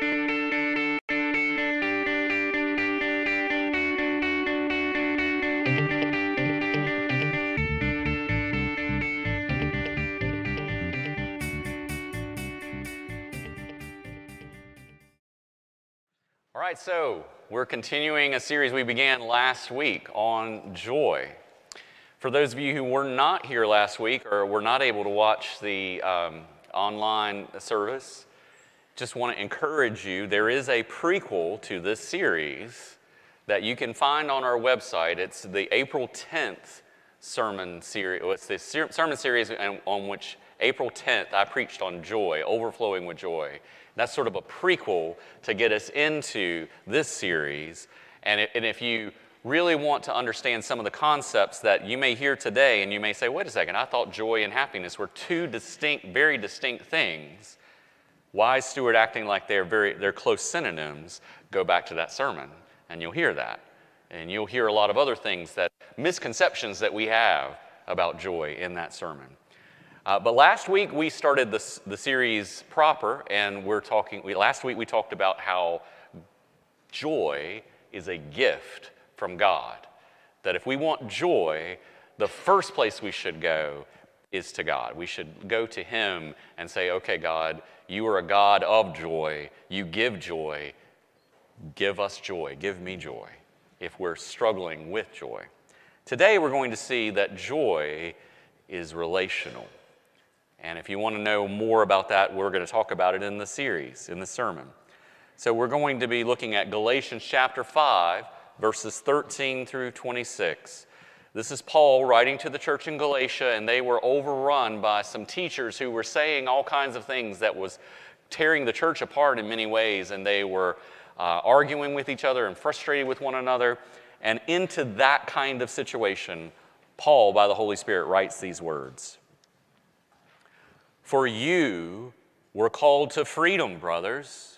All right, so we're continuing a series we began last week on joy. For those of you who were not here last week or were not able to watch the um, online service, just want to encourage you there is a prequel to this series that you can find on our website. It's the April 10th sermon series. It's the ser- sermon series on, which April 10th I preached on joy, overflowing with joy. That's sort of a prequel to get us into this series. And, it, and if you really want to understand some of the concepts that you may hear today, and you may say, wait a second, I thought joy and happiness were two distinct, very distinct things. Why is Stuart acting like they're, very, they're close synonyms? Go back to that sermon, and you'll hear that. And you'll hear a lot of other things that, misconceptions that we have about joy in that sermon. Uh, but last week we started the, the series proper, and we're talking. We, last week we talked about how joy is a gift from God. That if we want joy, the first place we should go is to God. We should go to Him and say, okay, God, you are a God of joy. You give joy. Give us joy. Give me joy if we're struggling with joy. Today we're going to see that joy is relational. And if you want to know more about that, we're going to talk about it in the series, in the sermon. So we're going to be looking at Galatians chapter 5, verses 13 through 26. This is Paul writing to the church in Galatia, and they were overrun by some teachers who were saying all kinds of things that was tearing the church apart in many ways, and they were uh, arguing with each other and frustrated with one another. And into that kind of situation, Paul, by the Holy Spirit, writes these words. For you were called to freedom, brothers.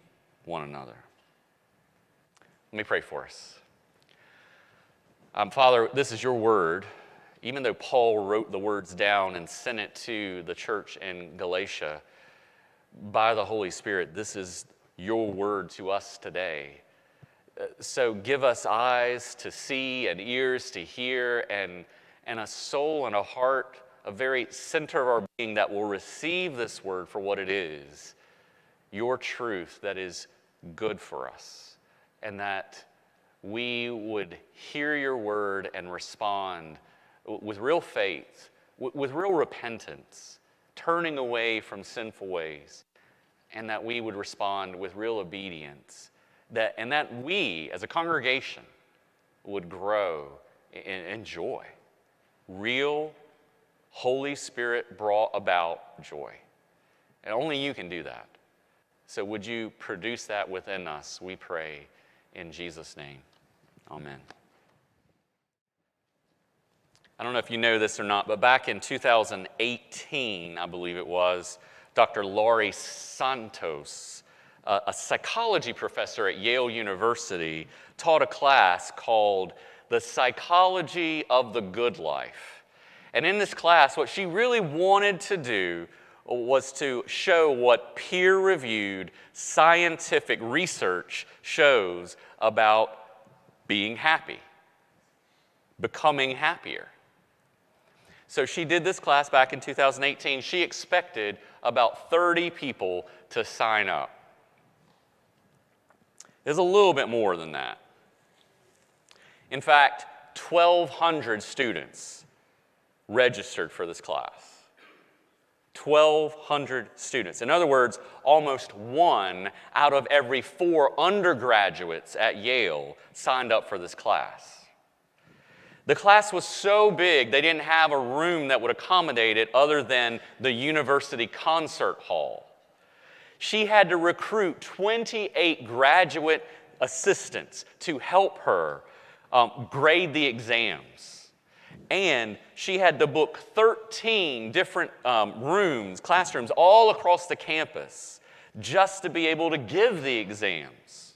one another. Let me pray for us. Um, Father, this is your word. Even though Paul wrote the words down and sent it to the church in Galatia, by the Holy Spirit, this is your word to us today. Uh, so give us eyes to see and ears to hear and, and a soul and a heart a very center of our being that will receive this word for what it is your truth that is good for us, and that we would hear your word and respond with real faith, with real repentance, turning away from sinful ways, and that we would respond with real obedience, that, and that we as a congregation would grow in, in joy. Real, Holy Spirit brought about joy. And only you can do that. So, would you produce that within us? We pray in Jesus' name. Amen. I don't know if you know this or not, but back in 2018, I believe it was, Dr. Laurie Santos, uh, a psychology professor at Yale University, taught a class called The Psychology of the Good Life. And in this class, what she really wanted to do was to show what peer reviewed scientific research shows about being happy, becoming happier. So she did this class back in 2018. She expected about 30 people to sign up. There's a little bit more than that. In fact, 1,200 students registered for this class. 1,200 students. In other words, almost one out of every four undergraduates at Yale signed up for this class. The class was so big, they didn't have a room that would accommodate it other than the university concert hall. She had to recruit 28 graduate assistants to help her um, grade the exams. And she had to book 13 different um, rooms, classrooms, all across the campus just to be able to give the exams.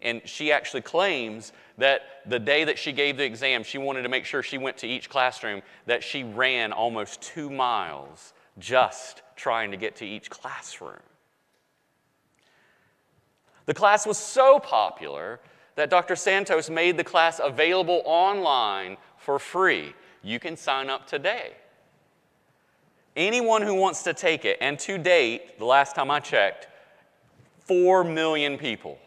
And she actually claims that the day that she gave the exam, she wanted to make sure she went to each classroom, that she ran almost two miles just trying to get to each classroom. The class was so popular that Dr. Santos made the class available online for free. You can sign up today. Anyone who wants to take it, and to date, the last time I checked, 4 million people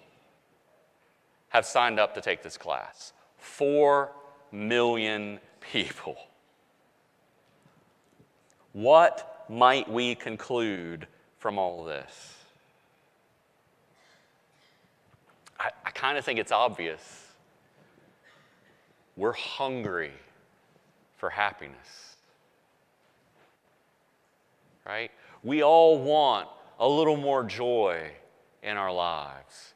have signed up to take this class. 4 million people. What might we conclude from all this? I, I kind of think it's obvious we're hungry for happiness. Right? We all want a little more joy in our lives.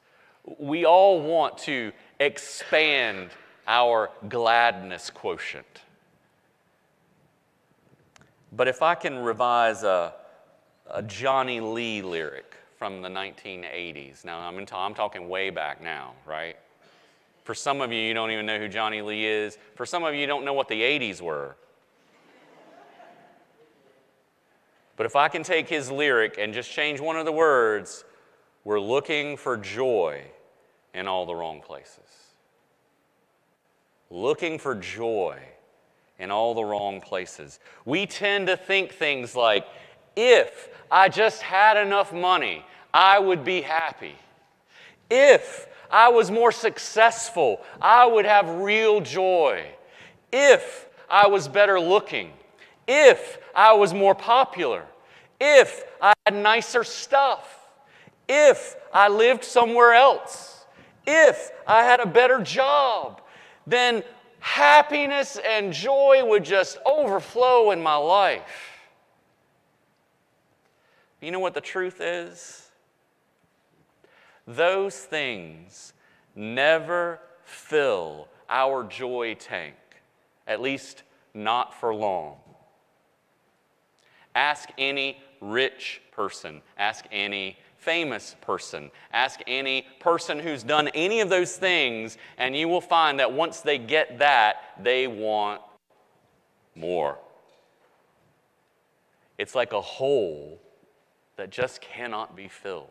We all want to expand our gladness quotient. But if I can revise a, a Johnny Lee lyric from the 1980s, now I'm, in, I'm talking way back now, right? For some of you, you don't even know who Johnny Lee is. For some of you, you don't know what the 80s were. But if I can take his lyric and just change one of the words, we're looking for joy in all the wrong places. Looking for joy in all the wrong places. We tend to think things like, if I just had enough money, I would be happy. If I was more successful, I would have real joy. If I was better looking, if I was more popular, if I had nicer stuff, if I lived somewhere else, if I had a better job, then happiness and joy would just overflow in my life. You know what the truth is? Those things never fill our joy tank, at least not for long. Ask any rich person, ask any famous person, ask any person who's done any of those things, and you will find that once they get that, they want more. It's like a hole that just cannot be filled.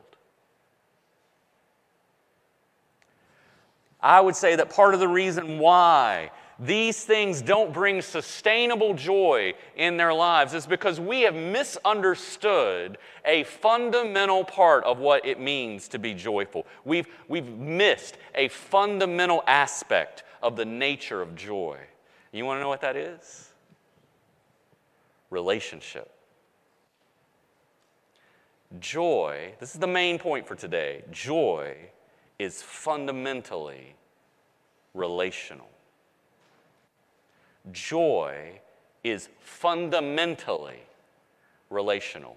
I would say that part of the reason why these things don't bring sustainable joy in their lives is because we have misunderstood a fundamental part of what it means to be joyful. We've, we've missed a fundamental aspect of the nature of joy. You want to know what that is? Relationship. Joy, this is the main point for today. Joy is fundamentally relational. Joy is fundamentally relational.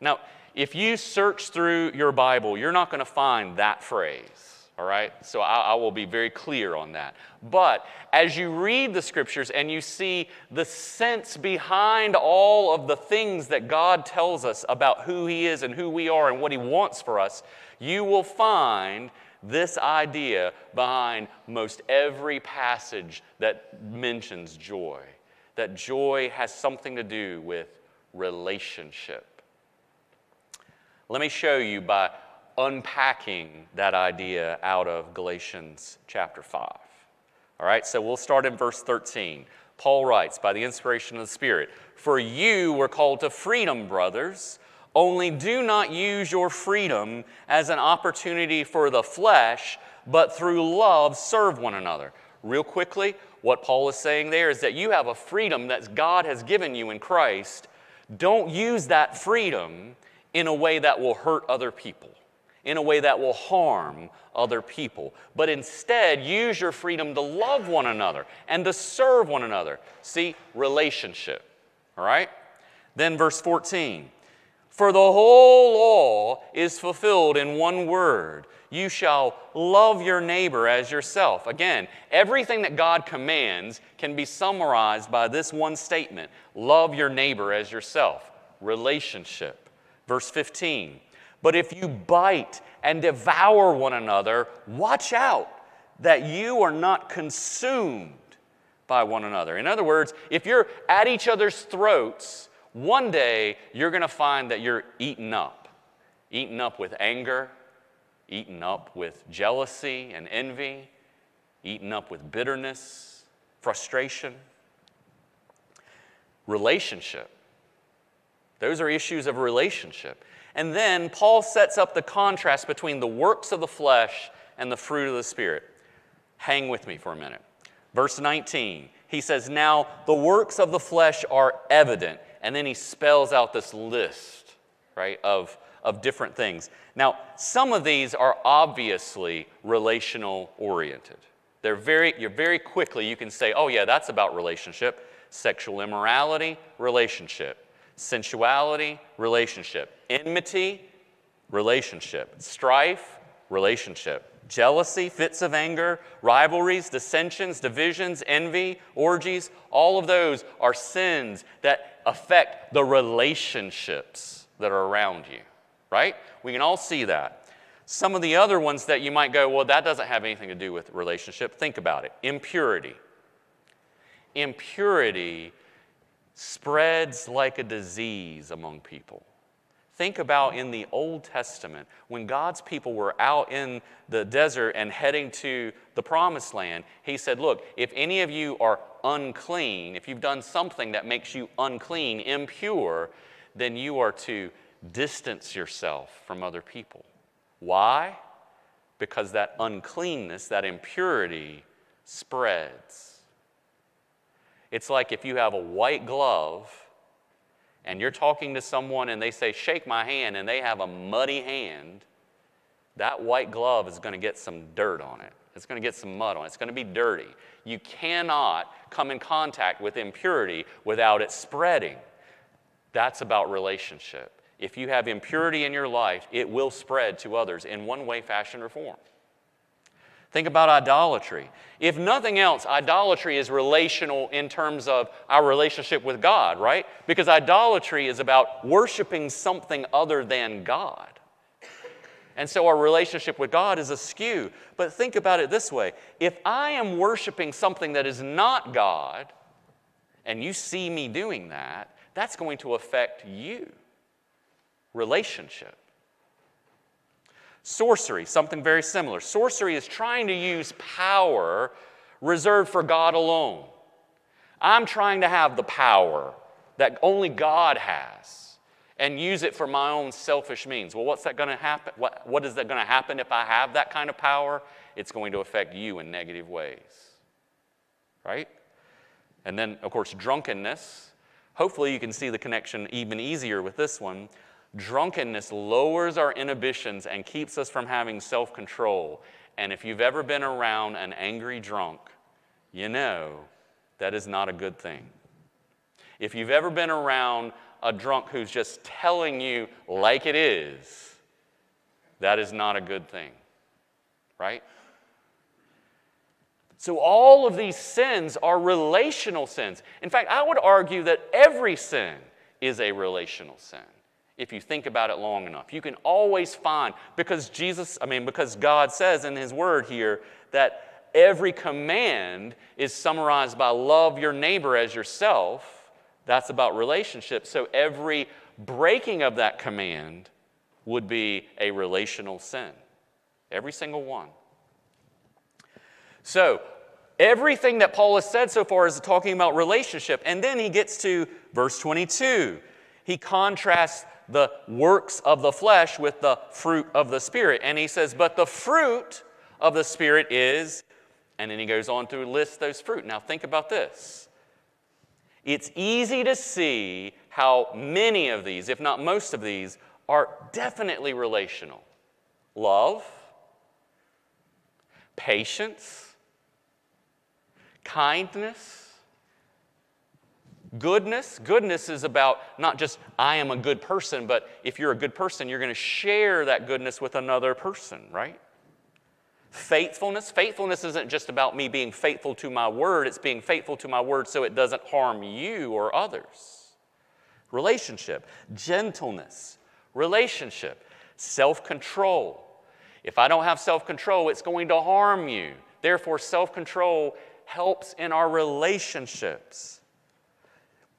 Now, if you search through your Bible, you're not going to find that phrase. All right? So I, I, will be very clear on that. But as you read the scriptures and you see the sense behind all of the things that God tells us about who He is and who we are and what He wants for us, you will find this idea behind most every passage that mentions joy. That joy has something to do with relationship. Let me show you by unpacking that idea out of Galatians chapter 5. All right, so we'll start in verse 13. Paul writes, by the inspiration of the Spirit, For you were called to freedom, brothers, only do not use your freedom as an opportunity for the flesh, but through love serve one another. Real quickly, what Paul is saying there is that you have a freedom that God has given you in Christ. Don't use that freedom in a way that will hurt other people in a way that will harm other people, but instead use your freedom to love one another and to serve one another. See, relationship. All right? Then, verse 14 For the whole law is fulfilled in one word you shall love your neighbor as yourself. Again, everything that God commands can be summarized by this one statement love your neighbor as yourself. Relationship. Verse 15 but if you bite and devour one another, watch out that you are not consumed by one another. In other words, if you're at each other's throats, one day you're going to find that you're eaten up. Eaten up with anger, eaten up with jealousy and envy, eaten up with bitterness, frustration. Relationship. Those are issues of relationship. And then Paul sets up the contrast between the works of the flesh and the fruit of the Spirit. Hang with me for a minute. Verse 19, he says, Now the works of the flesh are evident. And then he spells out this list, right, of, of different things. Now, some of these are obviously relational oriented. They're very, you're very quickly, you can say, oh, yeah, that's about relationship. Sexual immorality, relationship sensuality, relationship. Enmity, relationship. Strife, relationship. Jealousy, fits of anger, rivalries, dissensions, divisions, envy, orgies, all of those are sins that affect the relationships that are around you, right? We can all see that. Some of the other ones that you might go, well, that doesn't have anything to do with relationship. Think about it. Impurity. Impurity spreads like a disease among people. Think about in the Old Testament when God's people were out in the desert and heading to the promised land. He said, Look, if any of you are unclean, if you've done something that makes you unclean, impure, then you are to distance yourself from other people. Why? Because that uncleanness, that impurity spreads. It's like if you have a white glove and you're talking to someone and they say, Shake my hand, and they have a muddy hand, that white glove is going to get some dirt on it. It's going to get some mud on it. It's going to be dirty. You cannot come in contact with impurity without it spreading. That's about relationship. If you have impurity in your life, it will spread to others in one way, fashion, or form. Think about idolatry. If nothing else, idolatry is relational in terms of our relationship with God, right? Because idolatry is about worshiping something other than God. And so our relationship with God is askew. But think about it this way if I am worshiping something that is not God, and you see me doing that, that's going to affect you. Relationship. Sorcery, something very similar. Sorcery is trying to use power reserved for God alone. I'm trying to have the power that only God has and use it for my own selfish means. Well, what's that going to happen? What, what is that going to happen if I have that kind of power? It's going to affect you in negative ways. Right? And then, of course, drunkenness. Hopefully, you can see the connection even easier with this one. Drunkenness lowers our inhibitions and keeps us from having self control. And if you've ever been around an angry drunk, you know that is not a good thing. If you've ever been around a drunk who's just telling you like it is, that is not a good thing, right? So, all of these sins are relational sins. In fact, I would argue that every sin is a relational sin if you think about it long enough. You can always find, because Jesus, I mean, because God says in His Word here that every command is summarized by love your neighbor as yourself. That's about relationships. So every breaking of that command would be a relational sin. Every single one. So, everything that Paul has said so far is talking about relationship. And then he gets to verse 22. He contrasts the works of the flesh with the fruit of the Spirit. And he says, But the fruit of the Spirit is, and then he goes on to list those fruit. Now, think about this. It's easy to see how many of these, if not most of these, are definitely relational love, patience, kindness Goodness, goodness is about not just I am a good person, but if you're a good person, you're going to share that goodness with another person, right? Faithfulness, faithfulness isn't just about me being faithful to my word, it's being faithful to my word so it doesn't harm you or others. Relationship, gentleness, relationship, self control. If I don't have self control, it's going to harm you. Therefore, self control helps in our relationships.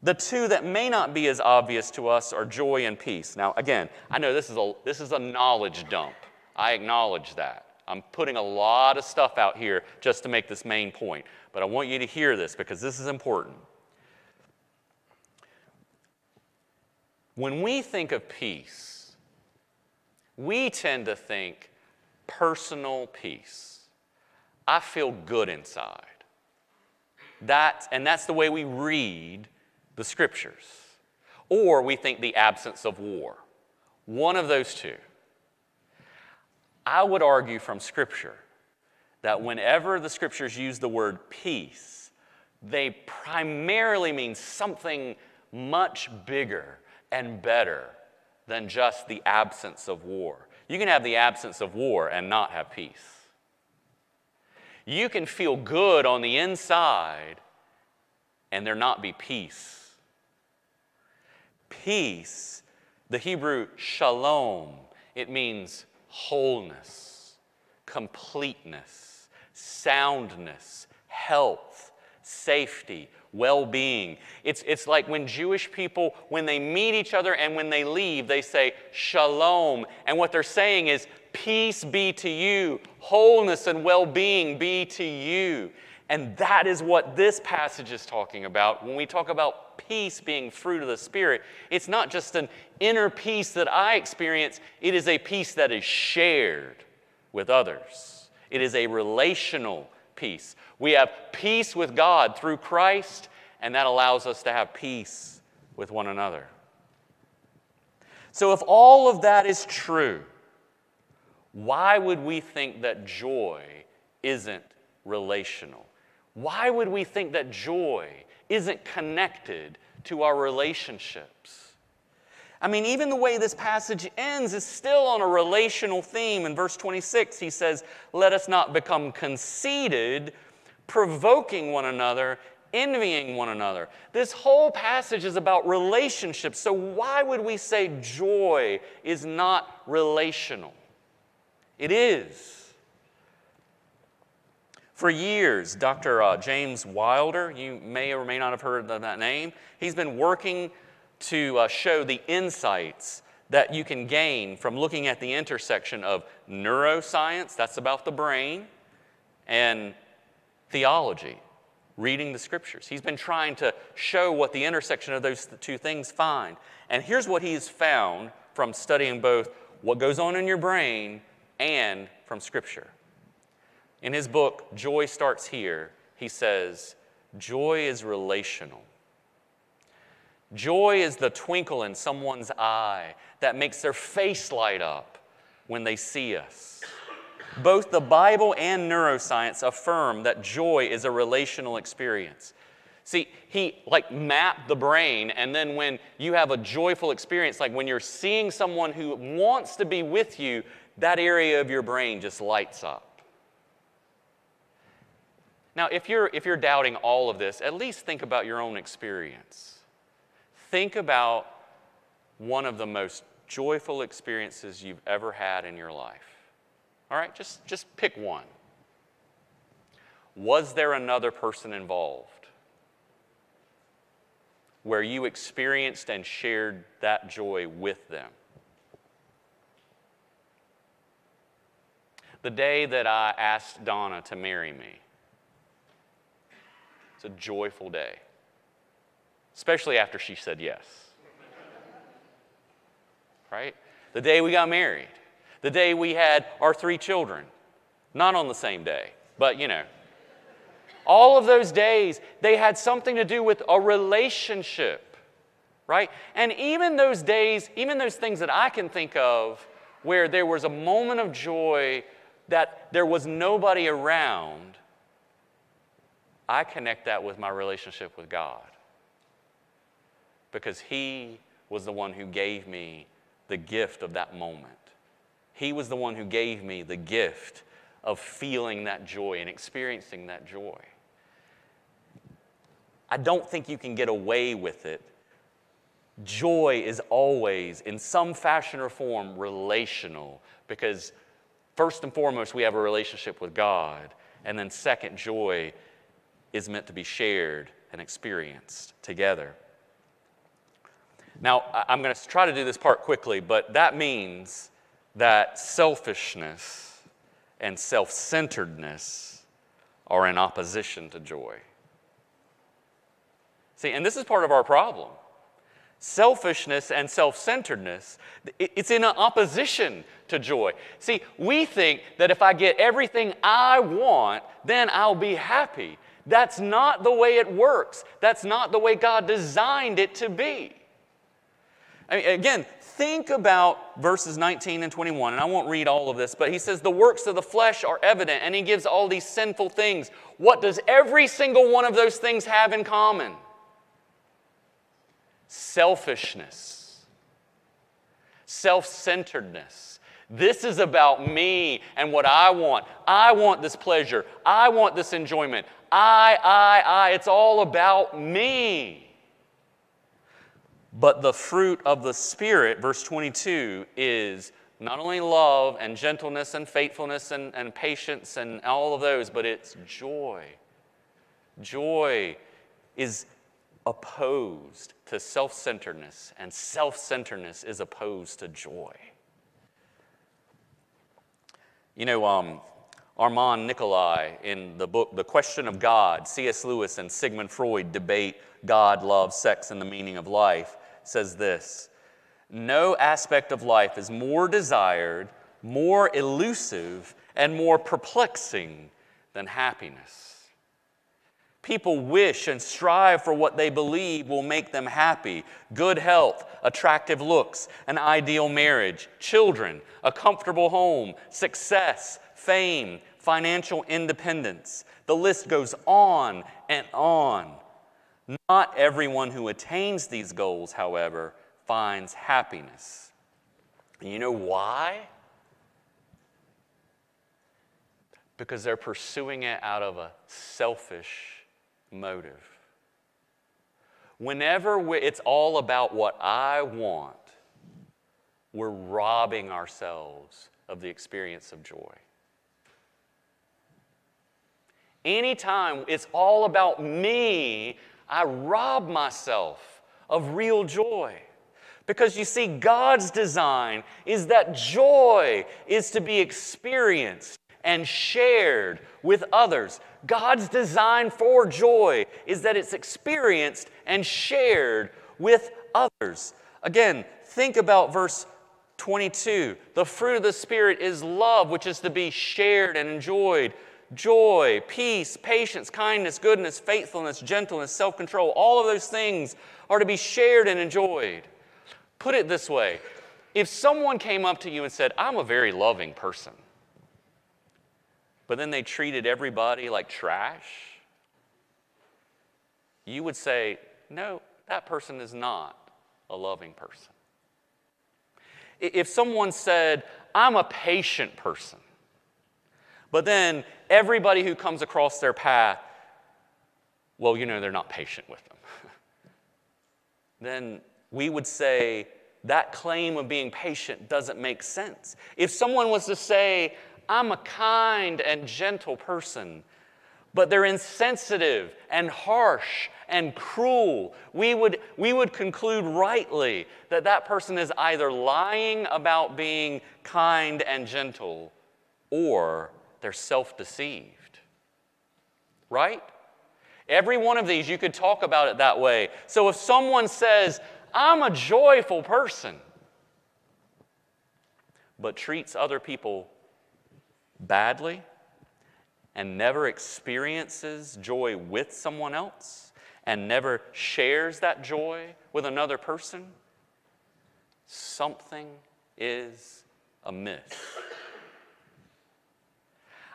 The two that may not be as obvious to us are joy and peace. Now, again, I know this is a, this is a knowledge dump. I acknowledge that. I'm putting a lot of stuff out here just to make this main point. But I want you to hear this because this is important. When we think of peace, we tend to think personal peace. I feel good inside. That, and that's the way we read the scriptures, or we think the absence of war. One of those two. I would argue from scripture that whenever the scriptures use the word peace, they primarily mean something much bigger and better than just the absence of war. You can have the absence of war and not have peace. You can feel good on the inside and there not be peace peace, the Hebrew shalom, it means wholeness, completeness, soundness, health, safety, well being. It's, it's like when Jewish people, when they meet each other and when they leave, they say shalom. And what they're saying is, peace be to you, wholeness and well being be to you. And that is what this passage is talking about. When we talk about peace being fruit of the Spirit, it's not just an inner peace that I experience, it is a peace that is shared with others. It is a relational peace. We have peace with God through Christ, and that allows us to have peace with one another. So, if all of that is true, why would we think that joy isn't relational? Why would we think that joy isn't connected to our relationships? I mean, even the way this passage ends is still on a relational theme. In verse 26, he says, Let us not become conceited, provoking one another, envying one another. This whole passage is about relationships. So, why would we say joy is not relational? It is. For years, Dr. Uh, James Wilder, you may or may not have heard that name, he's been working to uh, show the insights that you can gain from looking at the intersection of neuroscience, that's about the brain, and theology, reading the scriptures. He's been trying to show what the intersection of those two things find. And here's what he's found from studying both what goes on in your brain and from scripture. In his book, Joy Starts Here, he says, Joy is relational. Joy is the twinkle in someone's eye that makes their face light up when they see us. Both the Bible and neuroscience affirm that joy is a relational experience. See, he like mapped the brain, and then when you have a joyful experience, like when you're seeing someone who wants to be with you, that area of your brain just lights up. Now, if you're, if you're doubting all of this, at least think about your own experience. Think about one of the most joyful experiences you've ever had in your life. All right, just, just pick one. Was there another person involved? where you experienced and shared that joy with them. The day that I asked Donna to marry me, it's a joyful day, especially after she said yes. right? The day we got married, the day we had our three children, not on the same day, but you know, all of those days, they had something to do with a relationship, right? And even those days, even those things that I can think of where there was a moment of joy that there was nobody around, I connect that with my relationship with God. Because He was the one who gave me the gift of that moment. He was the one who gave me the gift of feeling that joy and experiencing that joy. I don't think you can get away with it. Joy is always, in some fashion or form, relational because, first and foremost, we have a relationship with God. And then, second, joy is meant to be shared and experienced together. Now, I'm going to try to do this part quickly, but that means that selfishness and self centeredness are in opposition to joy. See, and this is part of our problem. Selfishness and self centeredness, it's in opposition to joy. See, we think that if I get everything I want, then I'll be happy. That's not the way it works. That's not the way God designed it to be. I mean, again, think about verses 19 and 21, and I won't read all of this, but he says, The works of the flesh are evident, and he gives all these sinful things. What does every single one of those things have in common? selfishness, self centeredness. This is about me and what I want. I want this pleasure. I want this enjoyment. I, I, I. It's all about me. But the fruit of the Spirit, verse 22, is not only love and gentleness and faithfulness and, and patience and all of those, but it's joy. Joy is opposed to self centeredness, and self centeredness is opposed to joy. You know, um, Armand Nicholi, in the book The Question of God, C.S. Lewis and Sigmund Freud debate God, love, sex, and the meaning of life, says this No aspect of life is more desired, more elusive, and more perplexing than happiness. People wish and strive for what they believe will make them happy good health, attractive looks, an ideal marriage, children, a comfortable home, success, fame, financial independence. The list goes on and on. Not everyone who attains these goals, however, finds happiness. And you know why? Because they're pursuing it out of a selfish motive. Whenever it's all about what I want, we're robbing ourselves of the experience of joy. Anytime it's all about me, I rob myself of real joy. Because you see, God's design is that joy is to be experienced and shared with others. God's design for joy is that it's experienced and shared with others. Again, think about verse 22. The fruit of the Spirit is love, which is to be shared and enjoyed joy, peace, patience, kindness, goodness, faithfulness, gentleness, self control. All of those things are to be shared and enjoyed. Put it this way if someone came up to you and said, I'm a very loving person, but then they treated everybody like trash, you would say, No, that person is not a loving person. If someone said, I'm a patient person, but then everybody who comes across their path, well, you know, they're not patient with them. then we would say that claim of being patient doesn't make sense. If someone was to say, I'm a kind and gentle person, but they're insensitive and harsh and cruel, we would, we would conclude rightly that that person is either lying about being kind and gentle or they're self deceived. Right? Every one of these, you could talk about it that way. So if someone says, I'm a joyful person, but treats other people badly and never experiences joy with someone else and never shares that joy with another person, something is amiss.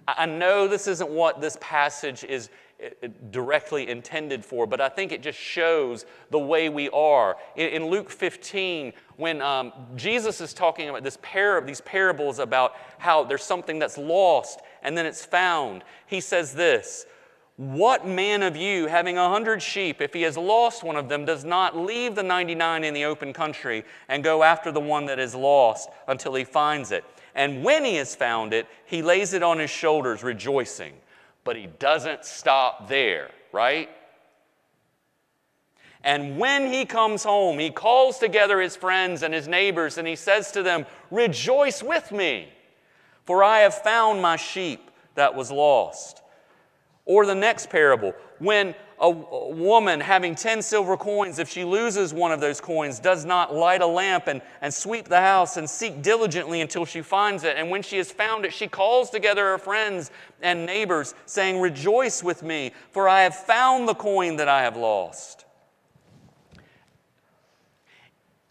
I know this isn't what this passage is uh, directly intended for, but I think it just shows the way we are. In, Luke 15, when um, Jesus is talking about this par- these parables about how there's something that's lost and then it's found, he says this What man of you, having a hundred sheep, if he has lost one of them, does not leave the 99 in the open country and go after the one that is lost until he finds it? And when he has found it, he lays it on his shoulders, rejoicing. But he doesn't stop there, right? And when he comes home, he calls together his friends and his neighbors and he says to them, Rejoice with me, for I have found my sheep that was lost. Or the next parable, when a, woman having 10 silver coins, if she loses one of those coins, does not light a lamp and, and sweep the house and seek diligently until she finds it. And when she has found it, she calls together her friends and neighbors, saying, Rejoice with me, for I have found the coin that I have lost.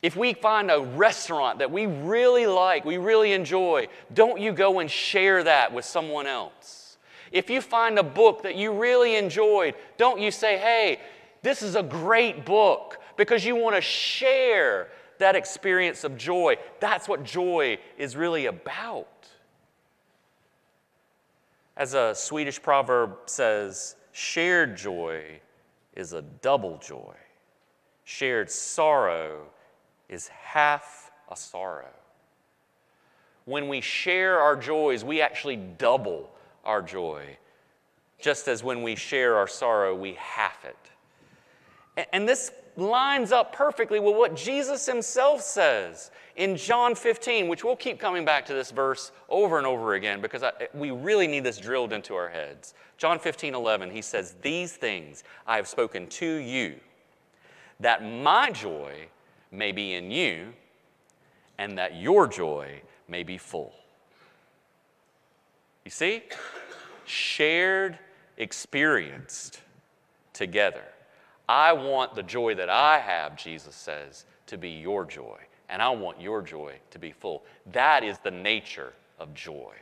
If we find a restaurant that we really like, we really enjoy, don't you go and share that with someone else? If you find a book that you really enjoyed, don't you say, hey, this is a great book because you want to share that experience of joy. That's what joy is really about. As a Swedish proverb says, shared joy is a double joy. Shared sorrow is half a sorrow. When we share our joys, we actually double our joy, just as when we share our sorrow, we half it. And this lines up perfectly with what Jesus himself says in John 15, which we'll keep coming back to this verse over and over again because I, we really need this drilled into our heads. John 15, 11, he says, These things I have spoken to you, that my joy may be in you, and that your joy may be full. You see? Shared, experienced together. I want the joy that I have, Jesus says, to be your joy. And I want your joy to be full. That is the nature of joy.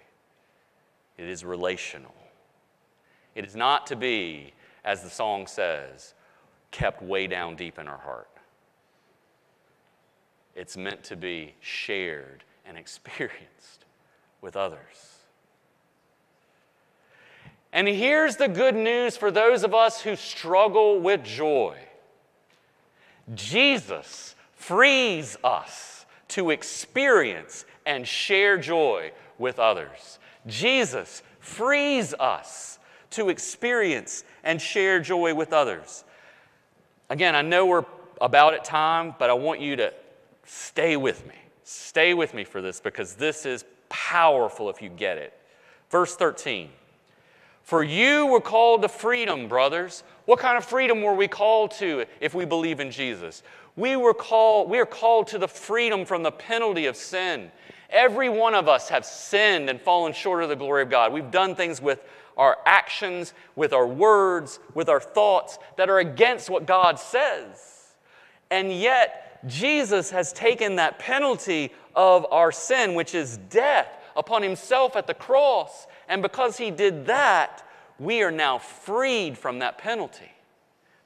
It is relational. It is not to be, as the song says, kept way down deep in our heart. It's meant to be shared and experienced with others. And here's the good news for those of us who struggle with joy Jesus frees us to experience and share joy with others. Jesus frees us to experience and share joy with others. Again, I know we're about at time, but I want you to stay with me. Stay with me for this because this is powerful if you get it. Verse 13. For you were called to freedom, brothers. What kind of freedom were we called to if we believe in Jesus? We were called, we are called to the freedom from the penalty of sin. Every one of us have sinned and fallen short of the glory of God. We've done things with our actions, with our words, with our thoughts that are against what God says. And yet, Jesus has taken that penalty of our sin, which is death, upon himself at the cross. And because he did that, we are now freed from that penalty.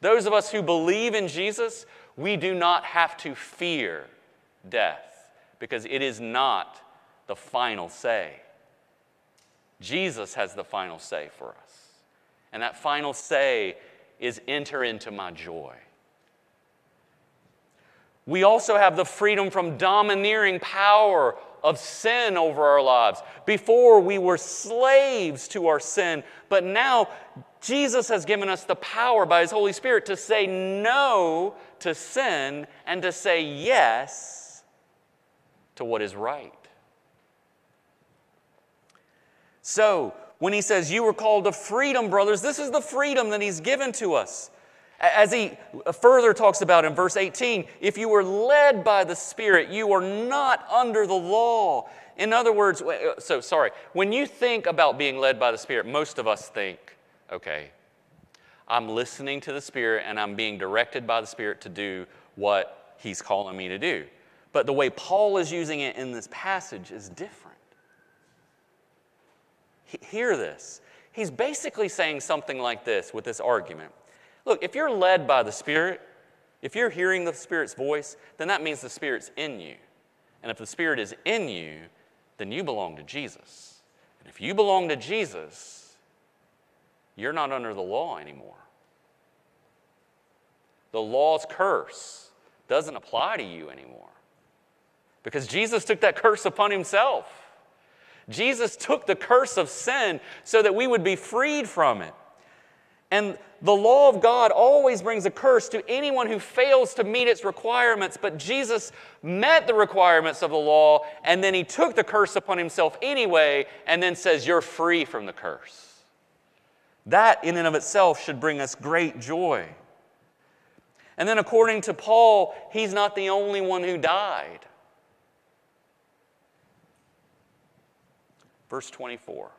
Those of us who believe in Jesus, we do not have to fear death because it is not the final say. Jesus has the final say for us. And that final say is enter into my joy. We also have the freedom from domineering power of sin over our lives. Before we were slaves to our sin, but now Jesus has given us the power by His Holy Spirit to say no to sin and to say yes to what is right. So, when he says, You were called to freedom, brothers, this is the freedom that he's given to us. As he further talks about in verse 18, if you were led by the Spirit, you are not under the law. In other words, uh, so sorry, when you think about being led by the Spirit, most of us think, okay, I'm listening to the Spirit and I'm being directed by the Spirit to do what He's calling me to do. But the way Paul is using it in this passage is different. Hear this. He's basically saying something like this with this argument. Look, if you're led by the Spirit, if you're hearing the Spirit's voice, then that means the Spirit's in you. And if the Spirit is in you, then you belong to Jesus. And if you belong to Jesus, you're not under the law anymore. The law's curse doesn't apply to you anymore because Jesus took that curse upon himself. Jesus took the curse of sin so that we would be freed from it. And the law of God always brings a curse to anyone who fails to meet its requirements, but Jesus met the requirements of the law, and then he took the curse upon himself anyway, and then says, You're free from the curse. That, in and of itself, should bring us great joy. And then, according to Paul, he's not the only one who died. Verse 24.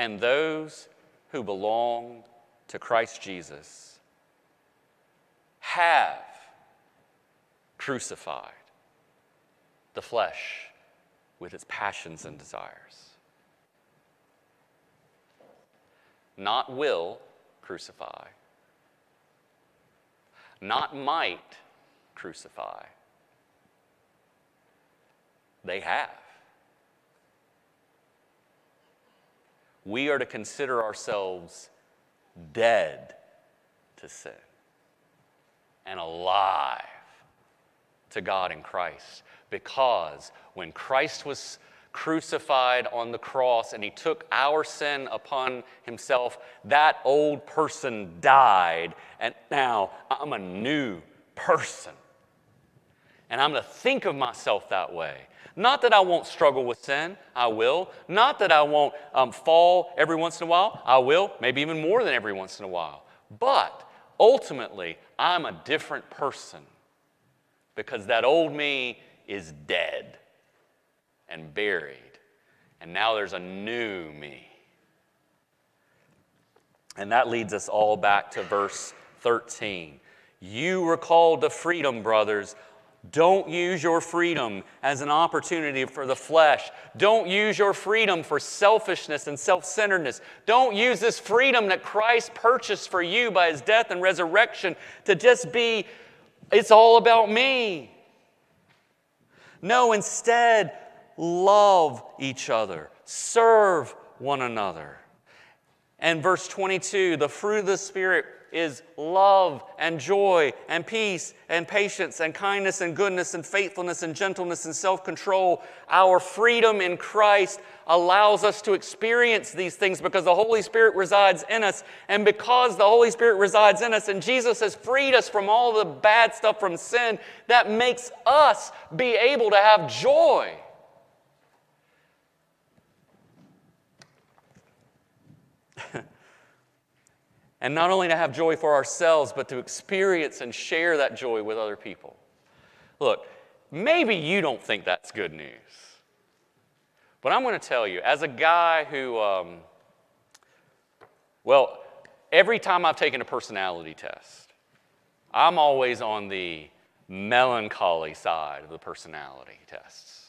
And those who belong to Christ Jesus have crucified the flesh with its passions and desires. Not will crucify, not might crucify they have. We are to consider ourselves dead to sin and alive to God in Christ. Because when Christ was crucified on the cross and he took our sin upon himself, that old person died, and now I'm a new person. And I'm to think of myself that way. Not that I won't struggle with sin, I will. Not that I won't um, fall every once in a while, I will, maybe even more than every once in a while. But ultimately, I'm a different person because that old me is dead and buried. And now there's a new me. And that leads us all back to verse 13. You were called to freedom, brothers. Don't use your freedom as an opportunity for the flesh. Don't use your freedom for selfishness and self centeredness. Don't use this freedom that Christ purchased for you by his death and resurrection to just be, it's all about me. No, instead, love each other, serve one another. And verse 22 the fruit of the Spirit is love and joy and peace and patience and kindness and goodness and faithfulness and gentleness and self control. Our freedom in Christ allows us to experience these things because the Holy Spirit resides in us. And because the Holy Spirit resides in us and Jesus has freed us from all the bad stuff from sin, that makes us be able to have joy. And not only to have joy for ourselves, but to experience and share that joy with other people. Look, maybe you don't think that's good news. But I'm going to tell you, as a guy who, um, well, every time I've taken a personality test, I'm always on the melancholy side of the personality tests.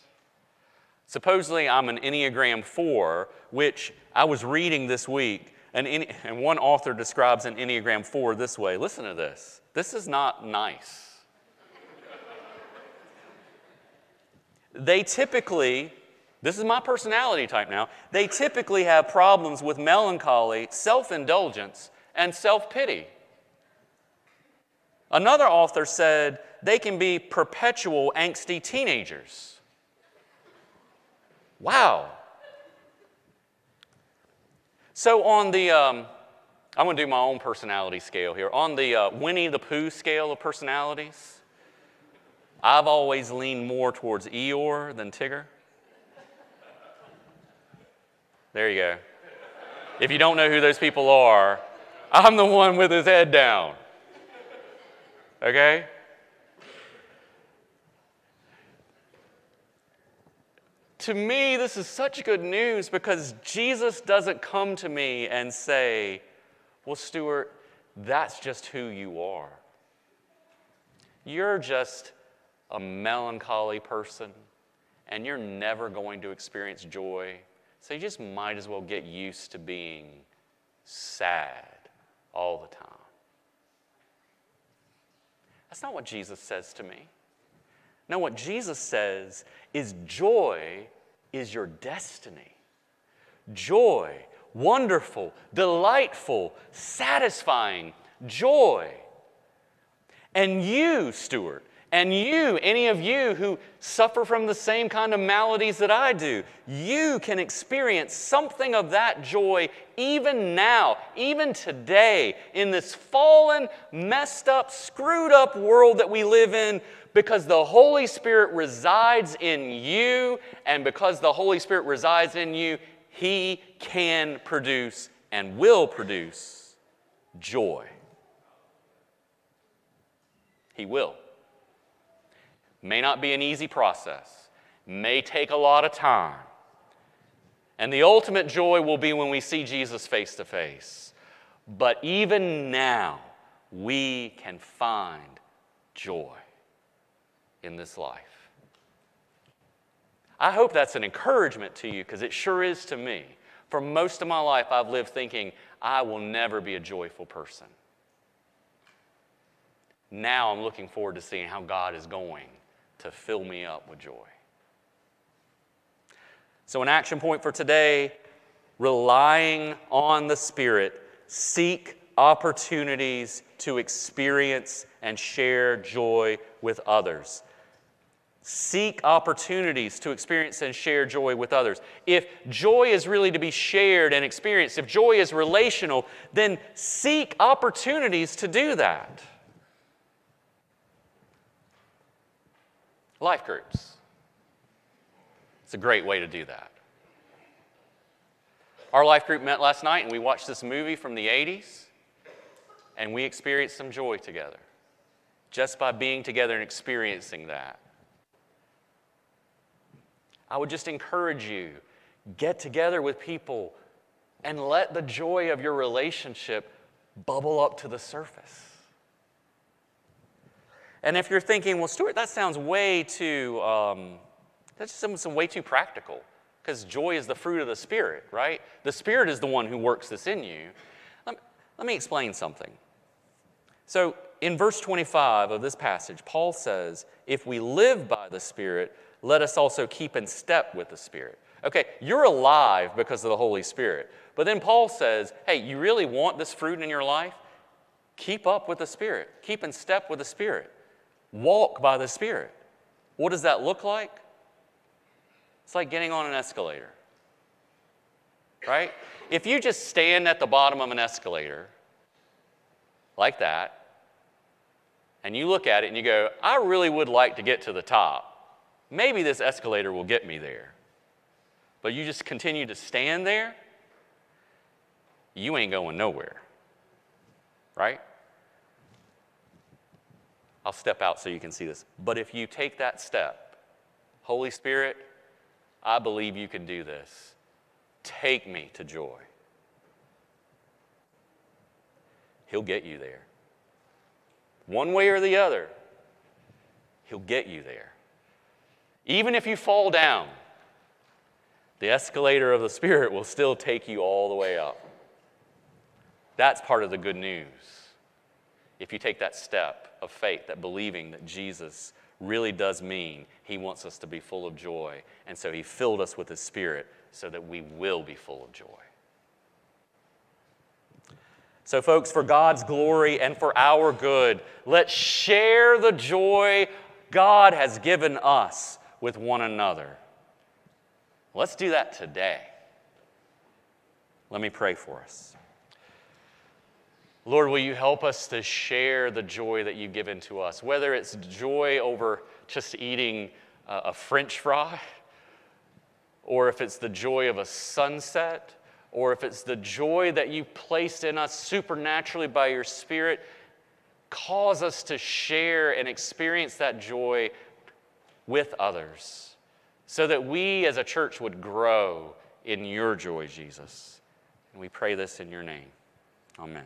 Supposedly, I'm an Enneagram 4, which I was reading this week, and, and one author describes an Enneagram 4 this way. Listen to this. This is not nice. they typically, this is my personality type now, they typically have problems with melancholy, self indulgence, and self pity. Another author said they can be perpetual angsty teenagers. Wow. So, on the, um, I'm going to do my own personality scale here. On the uh, Winnie the Pooh scale of personalities, I've always leaned more towards Eeyore than Tigger. There you go. If you don't know who those people are, I'm the one with his head down. Okay? To me, this is such good news because Jesus doesn't come to me and say, Well, Stuart, that's just who you are. You're just a melancholy person and you're never going to experience joy. So you just might as well get used to being sad all the time. That's not what Jesus says to me. No, what Jesus says is joy is your destiny. Joy, wonderful, delightful, satisfying joy. And you, Stuart, and you, any of you who suffer from the same kind of maladies that I do, you can experience something of that joy even now, even today, in this fallen, messed up, screwed up world that we live in, because the Holy Spirit resides in you, and because the Holy Spirit resides in you, He can produce and will produce joy. He will. May not be an easy process, may take a lot of time. And the ultimate joy will be when we see Jesus face to face. But even now, we can find joy in this life. I hope that's an encouragement to you because it sure is to me. For most of my life, I've lived thinking, I will never be a joyful person. Now I'm looking forward to seeing how God is going to fill me up with joy. So, an action point for today relying on the Spirit, seek opportunities to experience and share joy with others. Seek opportunities to experience and share joy with others. If joy is really to be shared and experienced, if joy is relational, then seek opportunities to do that. Life groups. It's a great way to do that. Our life group met last night and we watched this movie from the 80s and we experienced some joy together just by being together and experiencing that. I would just encourage you get together with people and let the joy of your relationship bubble up to the surface. And if you're thinking, well, Stuart, that sounds way too, um, that's some, some way too practical, because joy is the fruit of the Spirit, right? The Spirit is the one who works this in you. Let, let me explain something. So, in verse 25 of this passage, Paul says, If we live by the Spirit, let us also keep in step with the Spirit. Okay, you're alive because of the Holy Spirit. But then Paul says, Hey, you really want this fruit in your life? Keep up with the Spirit, keep in step with the Spirit. Walk by the Spirit. What does that look like? It's like getting on an escalator, right? If you just stand at the bottom of an escalator like that, and you look at it and you go, I really would like to get to the top. Maybe this escalator will get me there. But you just continue to stand there, you ain't going nowhere, right? I'll step out so you can see this. But if you take that step, Holy Spirit, I believe you can do this. Take me to joy. He'll get you there. One way or the other, He'll get you there. Even if you fall down, the escalator of the Spirit will still take you all the way up. That's part of the good news. If you take that step of faith, that believing that Jesus really does mean he wants us to be full of joy, and so he filled us with his Spirit so that we will be full of joy. So, folks, for God's glory and for our good, let's share the joy God has given us with one another. Let's do that today. Let me pray for us. Lord, will you help us to share the joy that you've given to us, whether it's joy over just eating uh, a french fry, or if it's the joy of a sunset, or if it's the joy that you placed in us supernaturally by your Spirit, cause us to share and experience that joy with others so that we as a church would grow in your joy, Jesus. And we pray this in your name. Amen.